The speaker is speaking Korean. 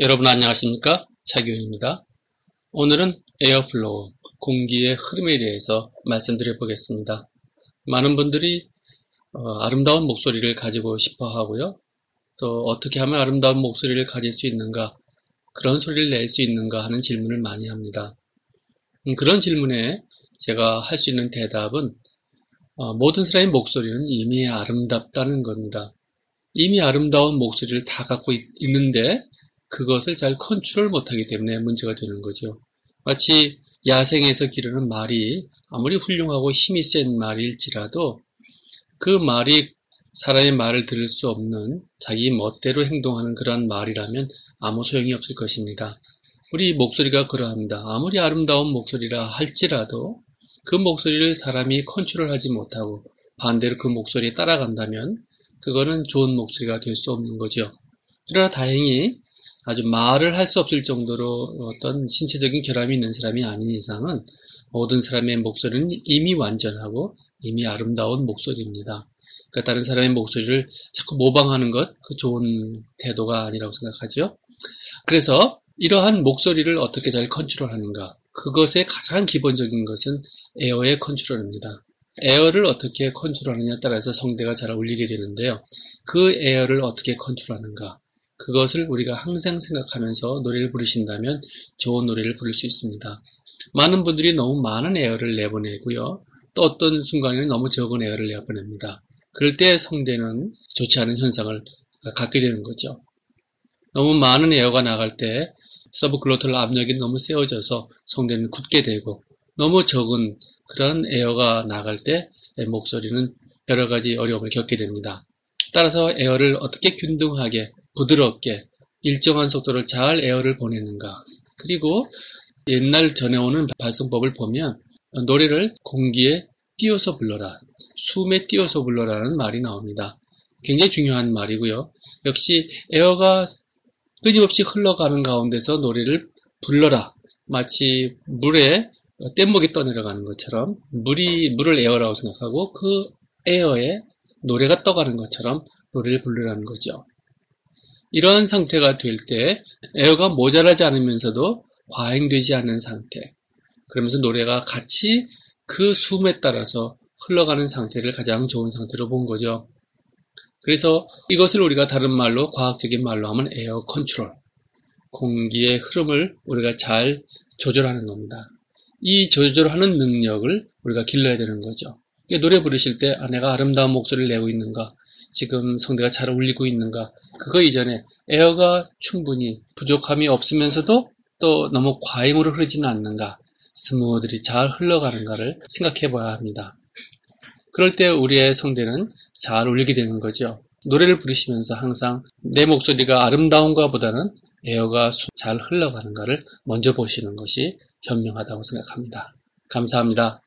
여러분 안녕하십니까? 차교입니다. 오늘은 airflow, 공기의 흐름에 대해서 말씀드려 보겠습니다. 많은 분들이 어, 아름다운 목소리를 가지고 싶어 하고요. 또 어떻게 하면 아름다운 목소리를 가질 수 있는가, 그런 소리를 낼 수 있는가 하는 질문을 많이 합니다. 음, 그런 질문에 제가 할 수 있는 대답은 어, 모든 사람의 목소리는 이미 아름답다는 겁니다. 이미 아름다운 목소리를 다 갖고 있, 있는데 그것을 잘 컨트롤 못하기 때문에 문제가 되는 거죠. 마치 야생에서 기르는 말이 아무리 훌륭하고 힘이 센 말일지라도 그 말이 사람의 말을 들을 수 없는 자기 멋대로 행동하는 그러한 말이라면 아무 소용이 없을 것입니다. 우리 목소리가 그러합니다. 아무리 아름다운 목소리라 할지라도 그 목소리를 사람이 컨트롤하지 못하고 반대로 그 목소리에 따라간다면 그거는 좋은 목소리가 될 수 없는 거죠. 그러나 다행히 아주 말을 할 수 없을 정도로 어떤 신체적인 결함이 있는 사람이 아닌 이상은 모든 사람의 목소리는 이미 완전하고 이미 아름다운 목소리입니다. 그러니까 다른 사람의 목소리를 자꾸 모방하는 것, 그 좋은 태도가 아니라고 생각하죠. 그래서 이러한 목소리를 어떻게 잘 컨트롤하는가. 그것의 가장 기본적인 것은 에어의 컨트롤입니다. air를 어떻게 컨트롤하느냐에 따라서 성대가 잘 울리게 되는데요. 그 air를 어떻게 컨트롤하는가. 그것을 우리가 항상 생각하면서 노래를 부르신다면 좋은 노래를 부를 수 있습니다. 많은 분들이 너무 많은 air를 내보내고요. 또 어떤 순간에는 너무 적은 air를 내보냅니다. 그럴 때 성대는 좋지 않은 현상을 갖게 되는 거죠. 너무 많은 에어가 나갈 때 서브클로털 압력이 너무 세워져서 성대는 굳게 되고 너무 적은 그런 에어가 나갈 때 목소리는 여러 가지 어려움을 겪게 됩니다. 따라서 에어를 어떻게 균등하게 부드럽게 일정한 속도를 잘 에어를 보내는가. 그리고 옛날 전해오는 발성법을 보면 노래를 공기에 띄워서 불러라. 숨에 띄워서 불러라는 말이 나옵니다. 굉장히 중요한 말이고요. 역시 air가 끊임없이 흘러가는 가운데서 노래를 불러라. 마치 물에 뗏목이 떠내려가는 것처럼 물이 물을 air라고 생각하고 그 air에 노래가 떠가는 것처럼 노래를 부르라는 거죠. 이런 상태가 될 때 air가 모자라지 않으면서도 과잉되지 않는 상태. 그러면서 노래가 같이 그 숨에 따라서 흘러가는 상태를 가장 좋은 상태로 본 거죠. 그래서 이것을 우리가 다른 말로 과학적인 말로 하면 air control. 공기의 흐름을 우리가 잘 조절하는 겁니다. 이 조절하는 능력을 우리가 길러야 되는 거죠. 노래 부르실 때 아, 내가 아름다운 목소리를 내고 있는가 지금 성대가 잘 울리고 있는가 그거 이전에 air가 충분히 부족함이 없으면서도 또 너무 과잉으로 흐르지는 않는가 스무들이 잘 흘러가는가를 생각해 봐야 합니다. 그럴 때 우리의 성대는 잘 울리게 되는 거죠. 노래를 부르시면서 항상 내 목소리가 아름다운가 보다는 에어가 잘 흘러가는가를 먼저 보시는 것이 현명하다고 생각합니다. 감사합니다.